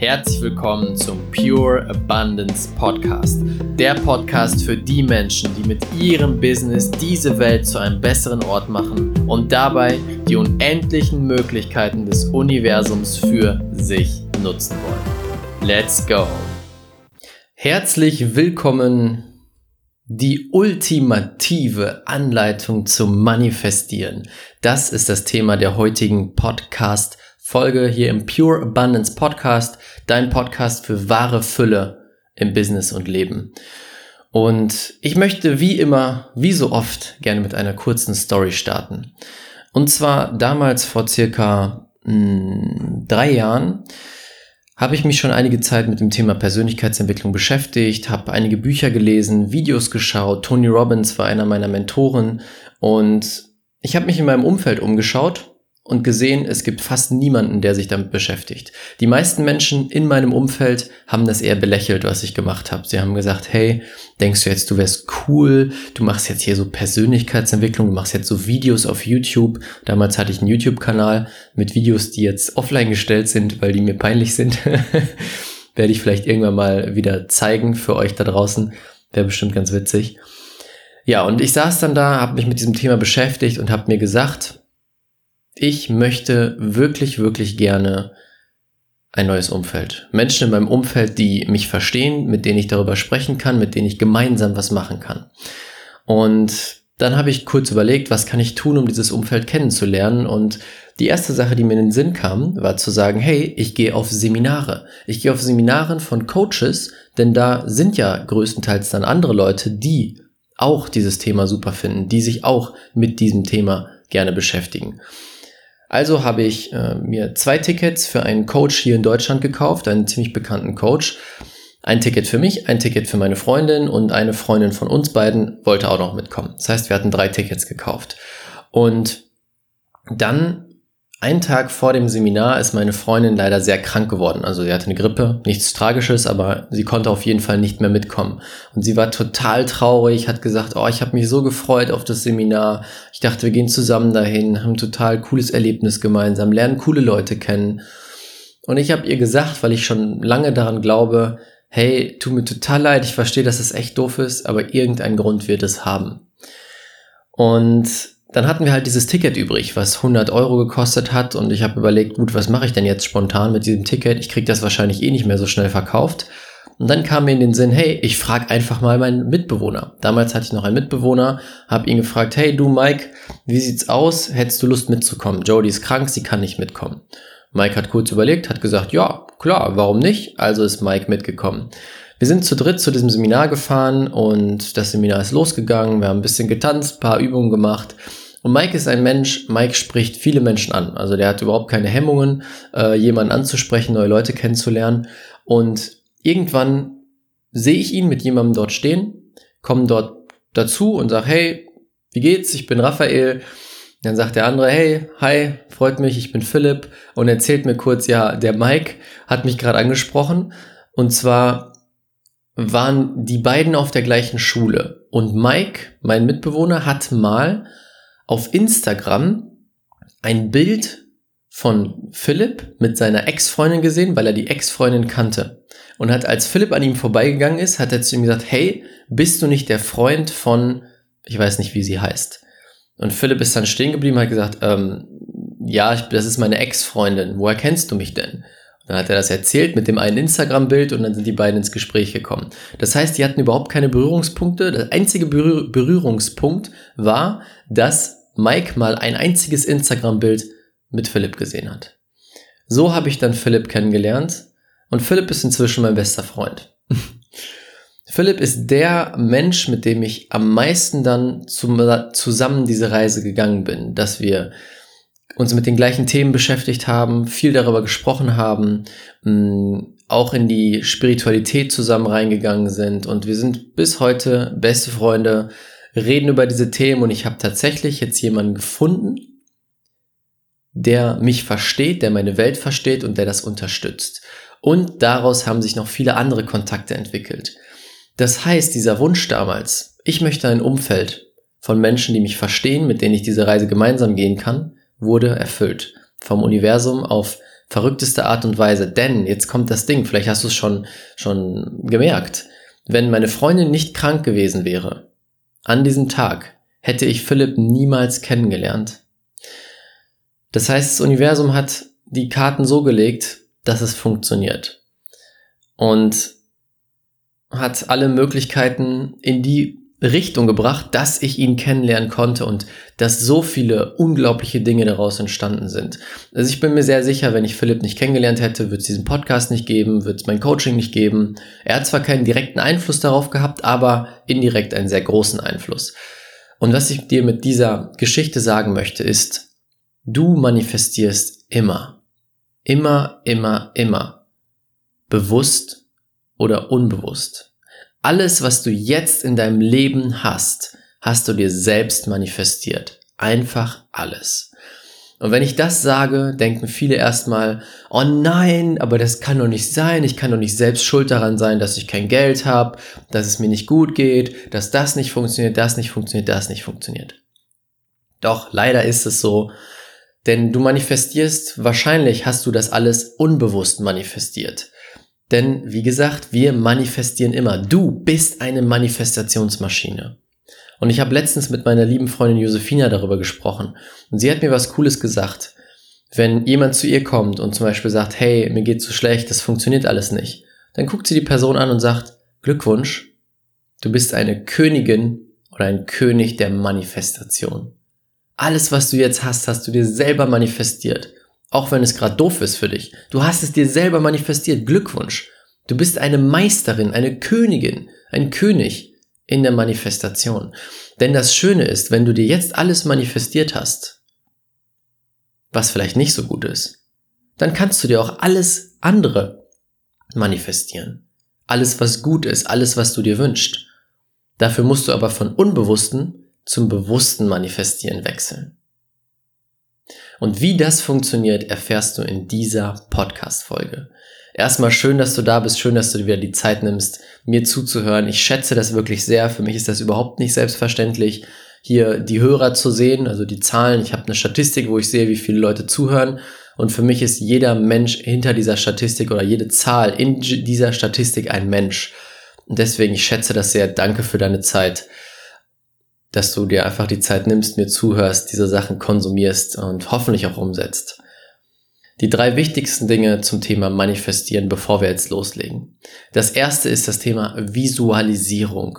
Herzlich willkommen zum Pure Abundance Podcast. Der Podcast für die Menschen, die mit ihrem Business diese Welt zu einem besseren Ort machen und dabei die unendlichen Möglichkeiten des Universums für sich nutzen wollen. Let's go! Herzlich willkommen die ultimative Anleitung zum Manifestieren. Das ist das Thema der heutigen Podcast Folge hier im Pure Abundance Podcast, dein Podcast für wahre Fülle im Business und Leben. Und ich möchte wie immer, wie so oft, gerne mit einer kurzen Story starten. Und zwar damals vor circa mh, hm, drei Jahren habe ich mich schon einige Zeit mit dem Thema Persönlichkeitsentwicklung beschäftigt, habe einige Bücher gelesen, Videos geschaut. Tony Robbins war einer meiner Mentoren und ich habe mich in meinem Umfeld umgeschaut und gesehen, es gibt fast niemanden, der sich damit beschäftigt. Die meisten Menschen in meinem Umfeld haben das eher belächelt, was ich gemacht habe. Sie haben gesagt, hey, denkst du jetzt, du wärst cool, du machst jetzt hier so Persönlichkeitsentwicklung, du machst jetzt so Videos auf YouTube. Damals hatte ich einen YouTube-Kanal mit Videos, die jetzt offline gestellt sind, weil die mir peinlich sind. Werde ich vielleicht irgendwann mal wieder zeigen für euch da draußen. Wäre bestimmt ganz witzig. Ja, und ich saß dann da, habe mich mit diesem Thema beschäftigt und habe mir gesagt, ich möchte wirklich, wirklich gerne ein neues Umfeld. Menschen in meinem Umfeld, die mich verstehen, mit denen ich darüber sprechen kann, mit denen ich gemeinsam was machen kann. Und dann habe ich kurz überlegt, was kann ich tun, um dieses Umfeld kennenzulernen. Und die erste Sache, die mir in den Sinn kam, war zu sagen, hey, ich gehe auf Seminare. Ich gehe auf Seminaren von Coaches, denn da sind ja größtenteils dann andere Leute, die auch dieses Thema super finden, die sich auch mit diesem Thema gerne beschäftigen. Also habe ich äh, mir zwei Tickets für einen Coach hier in Deutschland gekauft, einen ziemlich bekannten Coach. Ein Ticket für mich, ein Ticket für meine Freundin und eine Freundin von uns beiden wollte auch noch mitkommen. Das heißt, wir hatten drei Tickets gekauft. Und dann einen Tag vor dem Seminar ist meine Freundin leider sehr krank geworden. Also sie hatte eine Grippe, nichts Tragisches, aber sie konnte auf jeden Fall nicht mehr mitkommen. Und sie war total traurig, hat gesagt, oh, ich habe mich so gefreut auf das Seminar. Ich dachte, wir gehen zusammen dahin, haben ein total cooles Erlebnis gemeinsam, lernen coole Leute kennen. Und ich habe ihr gesagt, weil ich schon lange daran glaube, hey, tu mir total leid, ich verstehe, dass es echt doof ist, aber irgendein Grund wird es haben. Und dann hatten wir halt dieses Ticket übrig, was 100 Euro gekostet hat und ich habe überlegt, gut, was mache ich denn jetzt spontan mit diesem Ticket? Ich kriege das wahrscheinlich eh nicht mehr so schnell verkauft. Und dann kam mir in den Sinn, hey, ich frage einfach mal meinen Mitbewohner. Damals hatte ich noch einen Mitbewohner, habe ihn gefragt, hey du Mike, wie sieht's aus? Hättest du Lust mitzukommen? Jodie ist krank, sie kann nicht mitkommen. Mike hat kurz überlegt, hat gesagt, ja, klar, warum nicht? Also ist Mike mitgekommen. Wir sind zu dritt zu diesem Seminar gefahren und das Seminar ist losgegangen. Wir haben ein bisschen getanzt, paar Übungen gemacht und Mike ist ein Mensch, Mike spricht viele Menschen an. Also der hat überhaupt keine Hemmungen, äh, jemanden anzusprechen, neue Leute kennenzulernen. Und irgendwann sehe ich ihn mit jemandem dort stehen, komme dort dazu und sage, hey, wie geht's? Ich bin Raphael. Dann sagt der andere, hey, hi, freut mich, ich bin Philipp und erzählt mir kurz, ja, der Mike hat mich gerade angesprochen und zwar waren die beiden auf der gleichen Schule und Mike, mein Mitbewohner, hat mal auf Instagram ein Bild von Philipp mit seiner Ex-Freundin gesehen, weil er die Ex-Freundin kannte. Und hat, als Philipp an ihm vorbeigegangen ist, hat er zu ihm gesagt, hey, bist du nicht der Freund von, ich weiß nicht, wie sie heißt. Und Philipp ist dann stehen geblieben, hat gesagt, ähm, ja, ich, das ist meine Ex-Freundin. Woher kennst du mich denn? Dann hat er das erzählt mit dem einen Instagram-Bild und dann sind die beiden ins Gespräch gekommen. Das heißt, die hatten überhaupt keine Berührungspunkte. Der einzige Berührungspunkt war, dass Mike mal ein einziges Instagram-Bild mit Philipp gesehen hat. So habe ich dann Philipp kennengelernt und Philipp ist inzwischen mein bester Freund. Philipp ist der Mensch, mit dem ich am meisten dann zum, zusammen diese Reise gegangen bin, dass wir uns mit den gleichen Themen beschäftigt haben, viel darüber gesprochen haben, mm, auch in die Spiritualität zusammen reingegangen sind und wir sind bis heute beste Freunde, reden über diese Themen und ich habe tatsächlich jetzt jemanden gefunden, der mich versteht, der meine Welt versteht und der das unterstützt. Und daraus haben sich noch viele andere Kontakte entwickelt. Das heißt, dieser Wunsch damals, ich möchte ein Umfeld von Menschen, die mich verstehen, mit denen ich diese Reise gemeinsam gehen kann, wurde erfüllt. Vom Universum auf verrückteste Art und Weise. Denn jetzt kommt das Ding, vielleicht hast du es schon, schon gemerkt. Wenn meine Freundin nicht krank gewesen wäre, an diesem Tag, hätte ich Philipp niemals kennengelernt. Das heißt, das Universum hat die Karten so gelegt, dass es funktioniert. Und hat alle Möglichkeiten in die Richtung gebracht, dass ich ihn kennenlernen konnte und dass so viele unglaubliche Dinge daraus entstanden sind. Also ich bin mir sehr sicher, wenn ich Philipp nicht kennengelernt hätte, wird es diesen Podcast nicht geben, wird es mein Coaching nicht geben. Er hat zwar keinen direkten Einfluss darauf gehabt, aber indirekt einen sehr großen Einfluss. Und was ich dir mit dieser Geschichte sagen möchte, ist, du manifestierst immer. Immer, immer, immer. Bewusst oder unbewusst. Alles, was du jetzt in deinem Leben hast, hast du dir selbst manifestiert. Einfach alles. Und wenn ich das sage, denken viele erstmal, oh nein, aber das kann doch nicht sein, ich kann doch nicht selbst schuld daran sein, dass ich kein Geld habe, dass es mir nicht gut geht, dass das nicht funktioniert, das nicht funktioniert, das nicht funktioniert. Doch, leider ist es so, denn du manifestierst, wahrscheinlich hast du das alles unbewusst manifestiert. Denn wie gesagt, wir manifestieren immer. Du bist eine Manifestationsmaschine. Und ich habe letztens mit meiner lieben Freundin Josefina darüber gesprochen. Und sie hat mir was Cooles gesagt. Wenn jemand zu ihr kommt und zum Beispiel sagt, hey, mir geht's so schlecht, das funktioniert alles nicht, dann guckt sie die Person an und sagt, Glückwunsch, du bist eine Königin oder ein König der Manifestation. Alles, was du jetzt hast, hast du dir selber manifestiert. Auch wenn es gerade doof ist für dich. Du hast es dir selber manifestiert. Glückwunsch. Du bist eine Meisterin, eine Königin, ein König in der Manifestation. Denn das Schöne ist, wenn du dir jetzt alles manifestiert hast, was vielleicht nicht so gut ist, dann kannst du dir auch alles andere manifestieren. Alles, was gut ist, alles, was du dir wünschst. Dafür musst du aber von Unbewussten zum bewussten Manifestieren wechseln. Und wie das funktioniert, erfährst du in dieser Podcast-Folge. Erstmal schön, dass du da bist, schön, dass du dir wieder die Zeit nimmst, mir zuzuhören. Ich schätze das wirklich sehr. Für mich ist das überhaupt nicht selbstverständlich, hier die Hörer zu sehen, also die Zahlen. Ich habe eine Statistik, wo ich sehe, wie viele Leute zuhören. Und für mich ist jeder Mensch hinter dieser Statistik oder jede Zahl in dieser Statistik ein Mensch. Und deswegen, ich schätze das sehr. Danke für deine Zeit dass du dir einfach die Zeit nimmst, mir zuhörst, diese Sachen konsumierst und hoffentlich auch umsetzt. Die drei wichtigsten Dinge zum Thema Manifestieren, bevor wir jetzt loslegen. Das erste ist das Thema Visualisierung.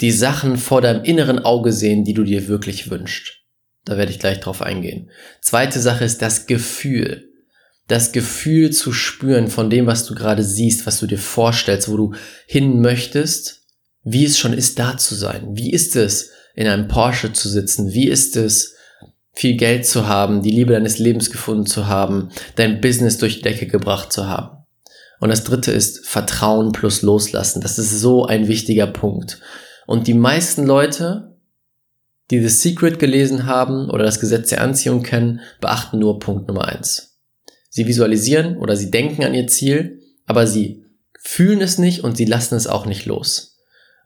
Die Sachen vor deinem inneren Auge sehen, die du dir wirklich wünschst. Da werde ich gleich drauf eingehen. Zweite Sache ist das Gefühl. Das Gefühl zu spüren von dem, was du gerade siehst, was du dir vorstellst, wo du hin möchtest, wie es schon ist, da zu sein. Wie ist es, in einem Porsche zu sitzen? Wie ist es, viel Geld zu haben, die Liebe deines Lebens gefunden zu haben, dein Business durch die Decke gebracht zu haben? Und das dritte ist Vertrauen plus Loslassen. Das ist so ein wichtiger Punkt. Und die meisten Leute, die The Secret gelesen haben oder das Gesetz der Anziehung kennen, beachten nur Punkt Nummer eins. Sie visualisieren oder sie denken an ihr Ziel, aber sie fühlen es nicht und sie lassen es auch nicht los.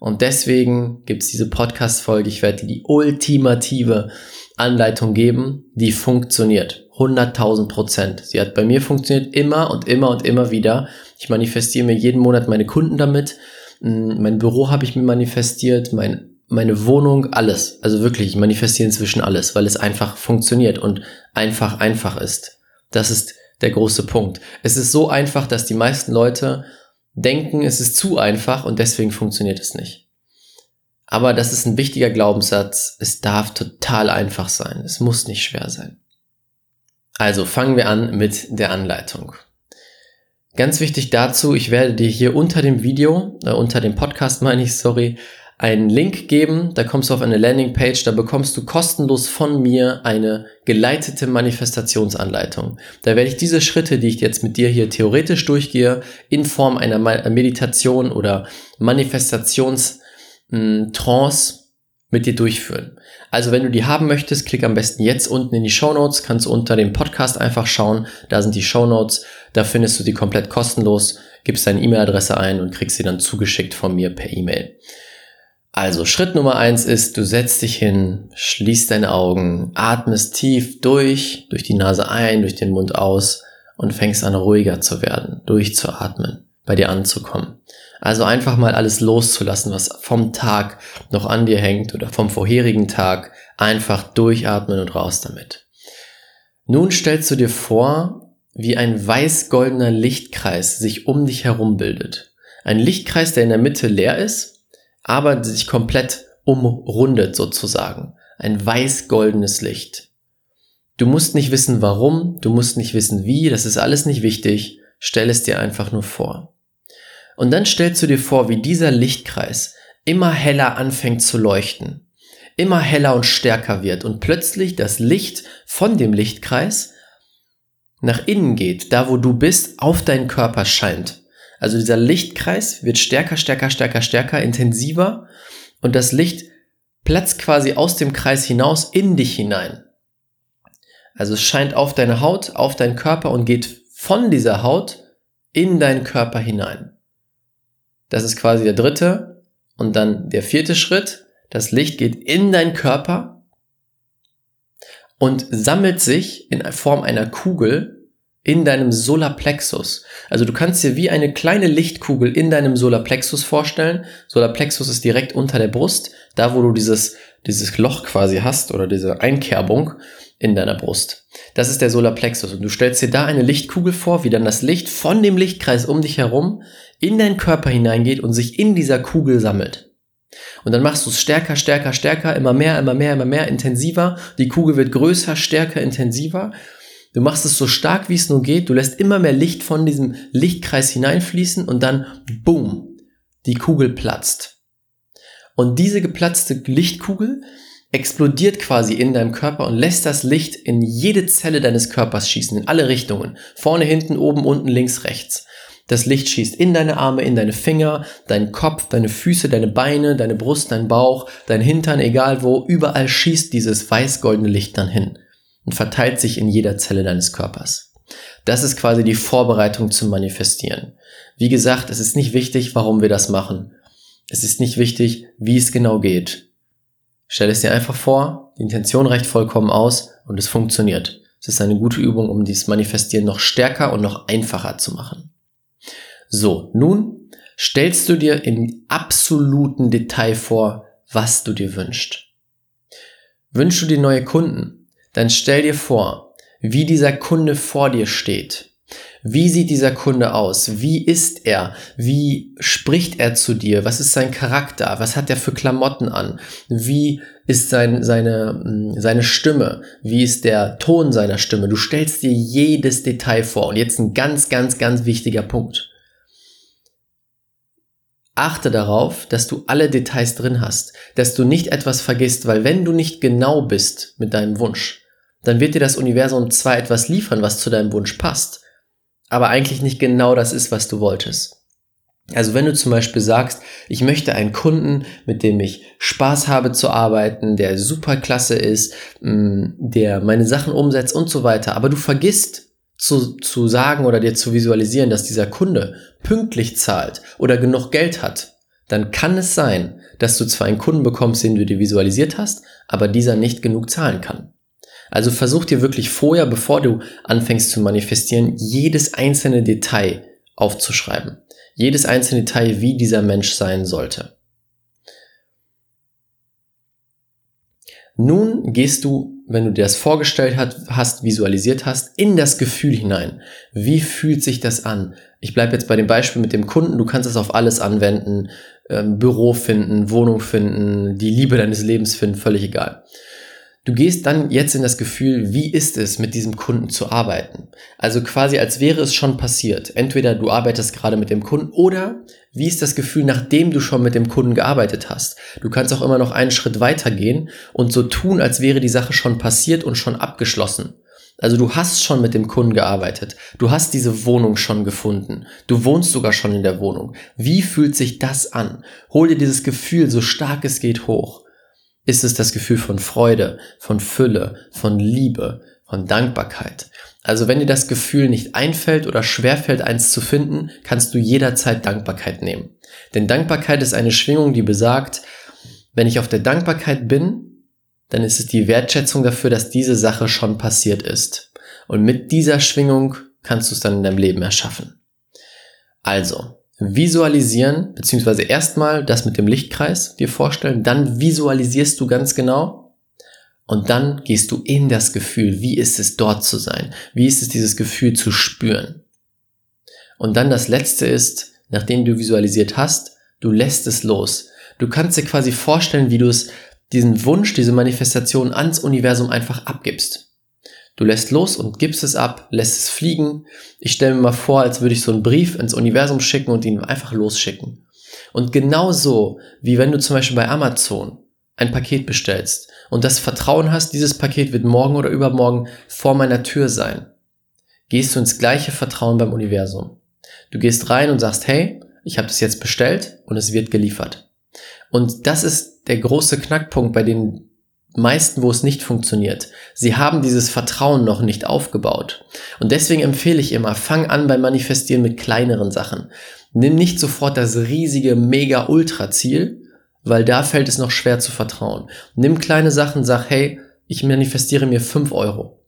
Und deswegen gibt's diese Podcast-Folge. Ich werde dir die ultimative Anleitung geben, die funktioniert. 100.000 Prozent. Sie hat bei mir funktioniert immer und immer und immer wieder. Ich manifestiere mir jeden Monat meine Kunden damit. Mm, mein Büro habe ich mir manifestiert, mein, meine Wohnung, alles. Also wirklich, ich manifestiere inzwischen alles, weil es einfach funktioniert und einfach einfach ist. Das ist der große Punkt. Es ist so einfach, dass die meisten Leute denken, es ist zu einfach und deswegen funktioniert es nicht. Aber das ist ein wichtiger Glaubenssatz. Es darf total einfach sein. Es muss nicht schwer sein. Also fangen wir an mit der Anleitung. Ganz wichtig dazu, ich werde dir hier unter dem Video, äh, unter dem Podcast meine ich, sorry, einen Link geben, da kommst du auf eine Landingpage, da bekommst du kostenlos von mir eine geleitete Manifestationsanleitung. Da werde ich diese Schritte, die ich jetzt mit dir hier theoretisch durchgehe, in Form einer Meditation oder Manifestationstrance mit dir durchführen. Also wenn du die haben möchtest, klick am besten jetzt unten in die Show Notes, kannst unter dem Podcast einfach schauen, da sind die Show Notes, da findest du die komplett kostenlos, gibst deine E-Mail-Adresse ein und kriegst sie dann zugeschickt von mir per E-Mail. Also Schritt Nummer eins ist, du setzt dich hin, schließt deine Augen, atmest tief durch, durch die Nase ein, durch den Mund aus und fängst an ruhiger zu werden, durchzuatmen, bei dir anzukommen. Also einfach mal alles loszulassen, was vom Tag noch an dir hängt oder vom vorherigen Tag, einfach durchatmen und raus damit. Nun stellst du dir vor, wie ein weiß-goldener Lichtkreis sich um dich herum bildet. Ein Lichtkreis, der in der Mitte leer ist, aber sich komplett umrundet sozusagen. Ein weiß-goldenes Licht. Du musst nicht wissen warum, du musst nicht wissen wie, das ist alles nicht wichtig, stell es dir einfach nur vor. Und dann stellst du dir vor, wie dieser Lichtkreis immer heller anfängt zu leuchten, immer heller und stärker wird und plötzlich das Licht von dem Lichtkreis nach innen geht, da wo du bist, auf deinen Körper scheint. Also dieser Lichtkreis wird stärker, stärker, stärker, stärker, intensiver und das Licht platzt quasi aus dem Kreis hinaus in dich hinein. Also es scheint auf deine Haut, auf deinen Körper und geht von dieser Haut in deinen Körper hinein. Das ist quasi der dritte. Und dann der vierte Schritt. Das Licht geht in deinen Körper und sammelt sich in Form einer Kugel in deinem Solarplexus. Also du kannst dir wie eine kleine Lichtkugel in deinem Solarplexus vorstellen. Solarplexus ist direkt unter der Brust, da wo du dieses, dieses Loch quasi hast oder diese Einkerbung in deiner Brust. Das ist der Solarplexus und du stellst dir da eine Lichtkugel vor, wie dann das Licht von dem Lichtkreis um dich herum in deinen Körper hineingeht und sich in dieser Kugel sammelt. Und dann machst du es stärker, stärker, stärker, immer mehr, immer mehr, immer mehr, intensiver. Die Kugel wird größer, stärker, intensiver. Du machst es so stark, wie es nur geht. Du lässt immer mehr Licht von diesem Lichtkreis hineinfließen und dann, boom, die Kugel platzt. Und diese geplatzte Lichtkugel explodiert quasi in deinem Körper und lässt das Licht in jede Zelle deines Körpers schießen, in alle Richtungen. Vorne, hinten, oben, unten, links, rechts. Das Licht schießt in deine Arme, in deine Finger, deinen Kopf, deine Füße, deine Beine, deine Brust, dein Bauch, dein Hintern, egal wo, überall schießt dieses weiß-goldene Licht dann hin und verteilt sich in jeder Zelle deines Körpers. Das ist quasi die Vorbereitung zum Manifestieren. Wie gesagt, es ist nicht wichtig, warum wir das machen. Es ist nicht wichtig, wie es genau geht. Stell es dir einfach vor, die Intention reicht vollkommen aus und es funktioniert. Es ist eine gute Übung, um dieses Manifestieren noch stärker und noch einfacher zu machen. So, nun stellst du dir im absoluten Detail vor, was du dir wünschst. Wünschst du dir neue Kunden, dann stell dir vor, wie dieser Kunde vor dir steht wie sieht dieser Kunde aus? Wie ist er? Wie spricht er zu dir? Was ist sein Charakter? Was hat er für Klamotten an? Wie ist sein, seine, hm, seine Stimme? Wie ist der Ton seiner Stimme? Du stellst dir jedes Detail vor. Und jetzt ein ganz, ganz, ganz wichtiger Punkt. Achte darauf, dass du alle Details drin hast, dass du nicht etwas vergisst, weil wenn du nicht genau bist mit deinem Wunsch, dann wird dir das Universum zwar etwas liefern, was zu deinem Wunsch passt, aber eigentlich nicht genau das ist, was du wolltest. Also wenn du zum Beispiel sagst, ich möchte einen Kunden, mit dem ich Spaß habe zu arbeiten, der super klasse ist, mm, der meine Sachen umsetzt und so weiter, aber du vergisst zu, zu sagen oder dir zu visualisieren, dass dieser Kunde pünktlich zahlt oder genug Geld hat, dann kann es sein, dass du zwar einen Kunden bekommst, den du dir visualisiert hast, aber dieser nicht genug zahlen kann. Also versuch dir wirklich vorher, bevor du anfängst zu manifestieren, jedes einzelne Detail aufzuschreiben. Jedes einzelne Detail, wie dieser Mensch sein sollte. Nun gehst du, wenn du dir das vorgestellt hast, visualisiert hast, in das Gefühl hinein. Wie fühlt sich das an? Ich bleibe jetzt bei dem Beispiel mit dem Kunden. Du kannst es auf alles anwenden. Ähm, Büro finden, Wohnung finden, die Liebe deines Lebens finden, völlig egal. Du gehst dann jetzt in das Gefühl, wie ist es, mit diesem Kunden zu arbeiten? Also quasi, als wäre es schon passiert. Entweder du arbeitest gerade mit dem Kunden oder wie ist das Gefühl, nachdem du schon mit dem Kunden gearbeitet hast? Du kannst auch immer noch einen Schritt weiter gehen und so tun, als wäre die Sache schon passiert und schon abgeschlossen. Also du hast schon mit dem Kunden gearbeitet. Du hast diese Wohnung schon gefunden. Du wohnst sogar schon in der Wohnung. Wie fühlt sich das an? Hol dir dieses Gefühl so stark es geht hoch ist es das Gefühl von Freude, von Fülle, von Liebe, von Dankbarkeit. Also wenn dir das Gefühl nicht einfällt oder schwerfällt, eins zu finden, kannst du jederzeit Dankbarkeit nehmen. Denn Dankbarkeit ist eine Schwingung, die besagt, wenn ich auf der Dankbarkeit bin, dann ist es die Wertschätzung dafür, dass diese Sache schon passiert ist. Und mit dieser Schwingung kannst du es dann in deinem Leben erschaffen. Also, visualisieren, beziehungsweise erstmal das mit dem Lichtkreis dir vorstellen, dann visualisierst du ganz genau und dann gehst du in das Gefühl, wie ist es dort zu sein, wie ist es dieses Gefühl zu spüren. Und dann das letzte ist, nachdem du visualisiert hast, du lässt es los. Du kannst dir quasi vorstellen, wie du es, diesen Wunsch, diese Manifestation ans Universum einfach abgibst. Du lässt los und gibst es ab, lässt es fliegen. Ich stelle mir mal vor, als würde ich so einen Brief ins Universum schicken und ihn einfach losschicken. Und genauso, wie wenn du zum Beispiel bei Amazon ein Paket bestellst und das Vertrauen hast, dieses Paket wird morgen oder übermorgen vor meiner Tür sein, gehst du ins gleiche Vertrauen beim Universum. Du gehst rein und sagst, hey, ich habe das jetzt bestellt und es wird geliefert. Und das ist der große Knackpunkt bei den meisten, wo es nicht funktioniert. Sie haben dieses Vertrauen noch nicht aufgebaut. Und deswegen empfehle ich immer, fang an beim Manifestieren mit kleineren Sachen. Nimm nicht sofort das riesige, mega Ultra-Ziel, weil da fällt es noch schwer zu vertrauen. Nimm kleine Sachen, sag, hey, ich manifestiere mir fünf Euro.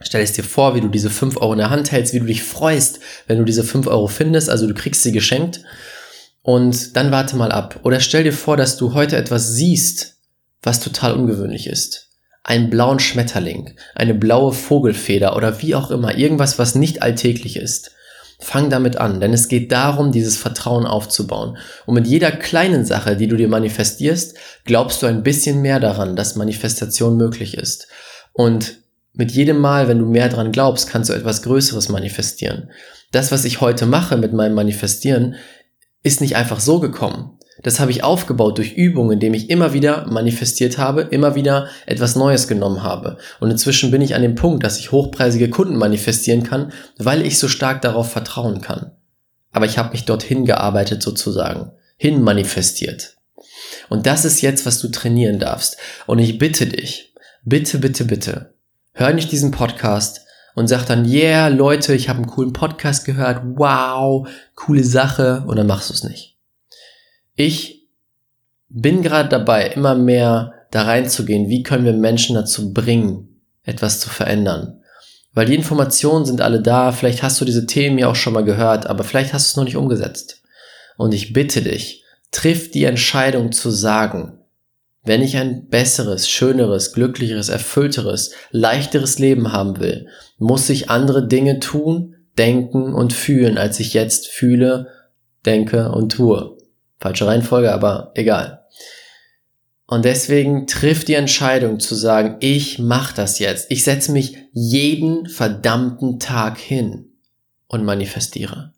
Stell es dir vor, wie du diese fünf Euro in der Hand hältst, wie du dich freust, wenn du diese fünf Euro findest, also du kriegst sie geschenkt und dann warte mal ab. Oder stell dir vor, dass du heute etwas siehst, was total ungewöhnlich ist. Einen blauen Schmetterling, eine blaue Vogelfeder oder wie auch immer, irgendwas, was nicht alltäglich ist. Fang damit an, denn es geht darum, dieses Vertrauen aufzubauen. Und mit jeder kleinen Sache, die du dir manifestierst, glaubst du ein bisschen mehr daran, dass Manifestation möglich ist. Und mit jedem Mal, wenn du mehr daran glaubst, kannst du etwas Größeres manifestieren. Das, was ich heute mache mit meinem Manifestieren, ist nicht einfach so gekommen. Das habe ich aufgebaut durch Übungen, indem ich immer wieder manifestiert habe, immer wieder etwas Neues genommen habe. Und inzwischen bin ich an dem Punkt, dass ich hochpreisige Kunden manifestieren kann, weil ich so stark darauf vertrauen kann. Aber ich habe mich dorthin gearbeitet sozusagen, hin manifestiert. Und das ist jetzt, was du trainieren darfst. Und ich bitte dich, bitte, bitte, bitte, hör nicht diesen Podcast und sag dann, yeah, Leute, ich habe einen coolen Podcast gehört, wow, coole Sache, und dann machst du es nicht ich bin gerade dabei, immer mehr da reinzugehen, wie können wir Menschen dazu bringen, etwas zu verändern. Weil die Informationen sind alle da, vielleicht hast du diese Themen ja auch schon mal gehört, aber vielleicht hast du es noch nicht umgesetzt. Und ich bitte dich, triff die Entscheidung zu sagen, wenn ich ein besseres, schöneres, glücklicheres, erfüllteres, leichteres Leben haben will, muss ich andere Dinge tun, denken und fühlen, als ich jetzt fühle, denke und tue. Falsche Reihenfolge, aber egal. Und deswegen trifft die Entscheidung zu sagen, ich mache das jetzt. Ich setze mich jeden verdammten Tag hin und manifestiere.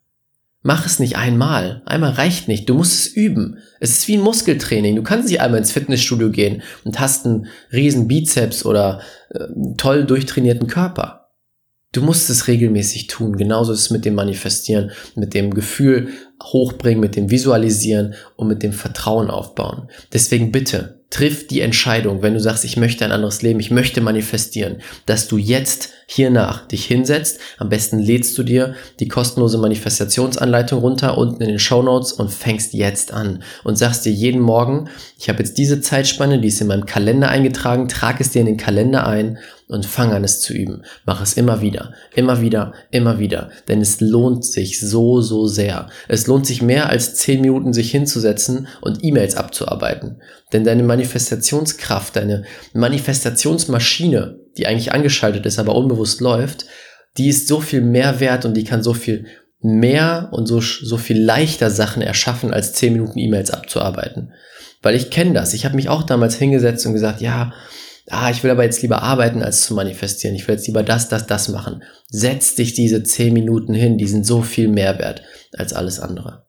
Mach es nicht einmal. Einmal reicht nicht. Du musst es üben. Es ist wie ein Muskeltraining. Du kannst nicht einmal ins Fitnessstudio gehen und hast einen riesen Bizeps oder äh, toll durchtrainierten Körper. Du musst es regelmäßig tun. Genauso ist es mit dem Manifestieren, mit dem Gefühl hochbringen, mit dem Visualisieren und mit dem Vertrauen aufbauen. Deswegen bitte, triff die Entscheidung, wenn du sagst, ich möchte ein anderes Leben, ich möchte manifestieren, dass du jetzt hiernach dich hinsetzt. Am besten lädst du dir die kostenlose Manifestationsanleitung runter unten in den Show Notes und fängst jetzt an und sagst dir jeden Morgen, ich habe jetzt diese Zeitspanne, die ist in meinem Kalender eingetragen, trag es dir in den Kalender ein und fang an es zu üben. Mach es immer wieder, immer wieder, immer wieder, denn es lohnt sich so, so sehr. Es lohnt sich mehr als zehn Minuten sich hinzusetzen und E-Mails abzuarbeiten. Denn deine Manifestationskraft, deine Manifestationsmaschine, die eigentlich angeschaltet ist, aber unbewusst läuft, die ist so viel mehr wert und die kann so viel mehr und so, so viel leichter Sachen erschaffen, als zehn Minuten E-Mails abzuarbeiten. Weil ich kenne das. Ich habe mich auch damals hingesetzt und gesagt, ja, ah, ich will aber jetzt lieber arbeiten, als zu manifestieren. Ich will jetzt lieber das, das, das machen. Setz dich diese zehn Minuten hin, die sind so viel mehr wert als alles andere.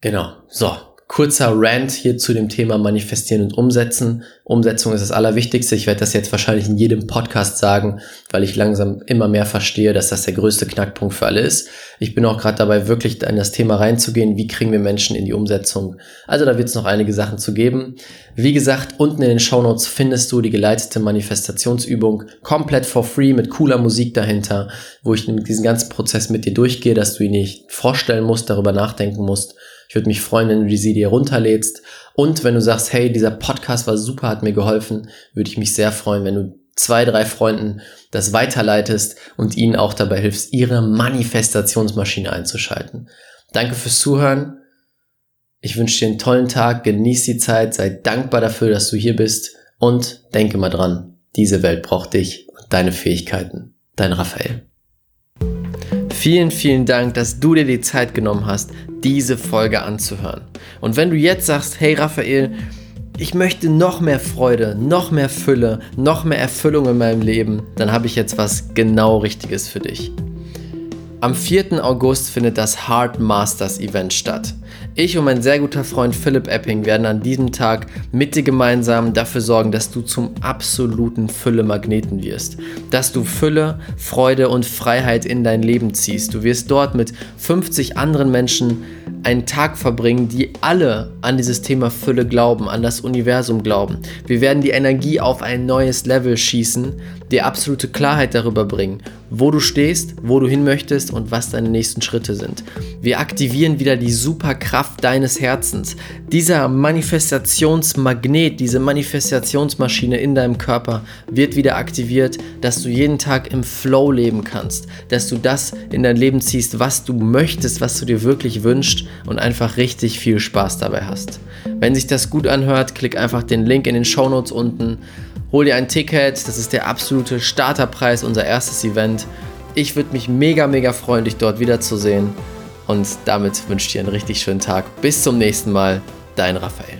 Genau. So, kurzer Rant hier zu dem Thema Manifestieren und Umsetzen. Umsetzung ist das Allerwichtigste. Ich werde das jetzt wahrscheinlich in jedem Podcast sagen, weil ich langsam immer mehr verstehe, dass das der größte Knackpunkt für alle ist. Ich bin auch gerade dabei, wirklich in das Thema reinzugehen, wie kriegen wir Menschen in die Umsetzung. Also da wird es noch einige Sachen zu geben. Wie gesagt, unten in den Show Notes findest du die geleitete Manifestationsübung komplett for free mit cooler Musik dahinter, wo ich diesen ganzen Prozess mit dir durchgehe, dass du ihn nicht vorstellen musst, darüber nachdenken musst ich würde mich freuen, wenn du sie dir runterlädst. Und wenn du sagst, hey, dieser Podcast war super, hat mir geholfen, würde ich mich sehr freuen, wenn du zwei, drei Freunden das weiterleitest und ihnen auch dabei hilfst, ihre Manifestationsmaschine einzuschalten. Danke fürs Zuhören. Ich wünsche dir einen tollen Tag, genieß die Zeit, sei dankbar dafür, dass du hier bist und denke mal dran, diese Welt braucht dich und deine Fähigkeiten. Dein Raphael. Vielen, vielen Dank, dass du dir die Zeit genommen hast, diese Folge anzuhören. Und wenn du jetzt sagst, hey Raphael, ich möchte noch mehr Freude, noch mehr Fülle, noch mehr Erfüllung in meinem Leben, dann habe ich jetzt was genau Richtiges für dich. Am 4. August findet das Heart Masters Event statt. Ich und mein sehr guter Freund Philipp Epping werden an diesem Tag mit dir gemeinsam dafür sorgen, dass du zum absoluten Fülle-Magneten wirst. Dass du Fülle, Freude und Freiheit in dein Leben ziehst. Du wirst dort mit 50 anderen Menschen einen Tag verbringen, die alle an dieses Thema Fülle glauben, an das Universum glauben. Wir werden die Energie auf ein neues Level schießen, dir absolute Klarheit darüber bringen, wo du stehst, wo du hin möchtest und was deine nächsten Schritte sind. Wir aktivieren wieder die Superkraft deines Herzens. Dieser Manifestationsmagnet, diese Manifestationsmaschine in deinem Körper wird wieder aktiviert, dass du jeden Tag im Flow leben kannst, dass du das in dein Leben ziehst, was du möchtest, was du dir wirklich wünschst und einfach richtig viel Spaß dabei hast. Wenn sich das gut anhört, klick einfach den Link in den Show Notes unten, hol dir ein Ticket, das ist der absolute Starterpreis, unser erstes Event. Ich würde mich mega, mega freuen, dich dort wiederzusehen. Und damit wünsche ich dir einen richtig schönen Tag. Bis zum nächsten Mal, dein Raphael.